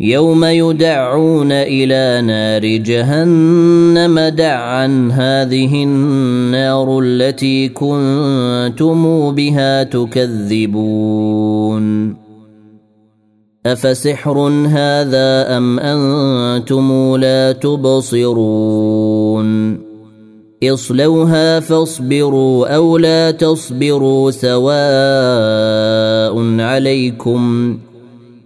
يوم يدعون إلى نار جهنم دعا هذه النار التي كنتم بها تكذبون. أفسحر هذا أم أنتم لا تبصرون؟ اصلوها فاصبروا أو لا تصبروا سواء عليكم.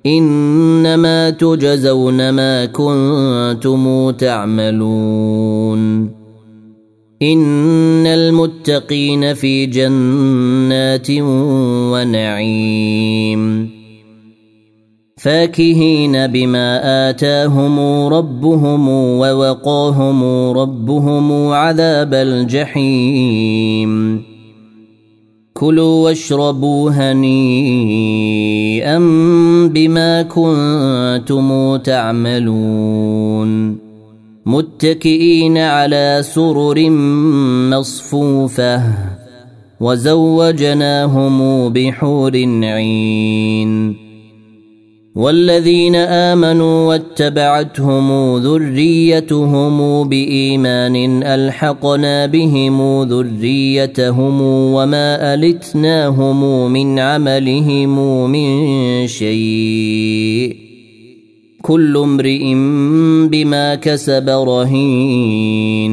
إنما تجزون ما كنتم تعملون. إن المتقين في جنات ونعيم. فاكهين بما آتاهم ربهم ووقاهم ربهم عذاب الجحيم. كلوا واشربوا هنيئا بما كنتم تعملون متكئين على سرر مصفوفة وزوجناهم بحور عين والذين آمنوا واتبعتهم ذريتهم بإيمان ألحقنا بهم ذريتهم وما ألتناهم من عملهم من شيء كل امرئ بما كسب رهين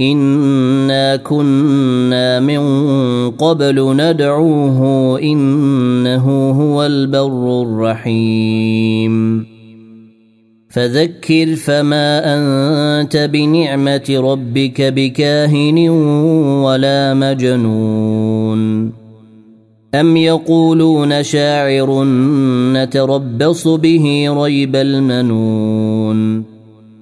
انا كنا من قبل ندعوه انه هو البر الرحيم فذكر فما انت بنعمه ربك بكاهن ولا مجنون ام يقولون شاعر نتربص به ريب المنون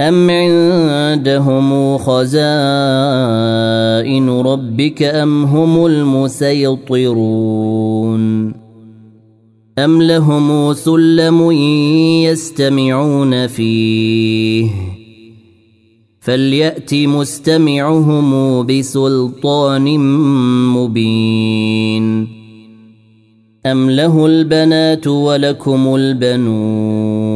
أم عندهم خزائن ربك أم هم المسيطرون أم لهم سلم يستمعون فيه فليأت مستمعهم بسلطان مبين أم له البنات ولكم البنون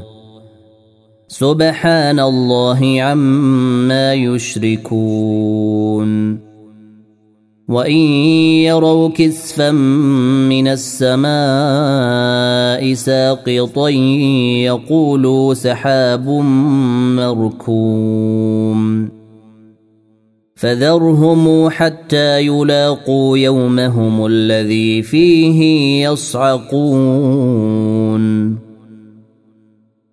سبحان الله عما يشركون. وإن يروا كسفا من السماء ساقطا يقولوا سحاب مركوم. فذرهم حتى يلاقوا يومهم الذي فيه يصعقون.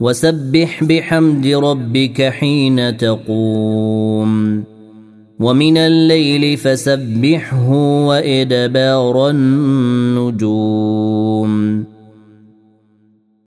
وسبح بحمد ربك حين تقوم. ومن الليل فسبحه وإدبار النجوم.